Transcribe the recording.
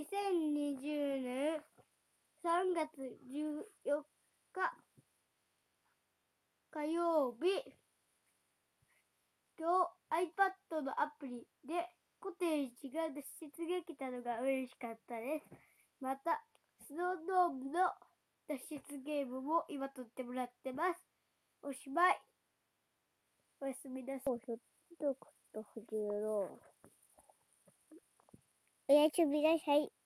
2020年3月14日火曜日今日 iPad のアプリでコテージが脱出できたのが嬉しかったです。また、スノードームの脱出ゲームも今撮ってもらってます。おしまい。おやすみなさい。う。おやすみなさい。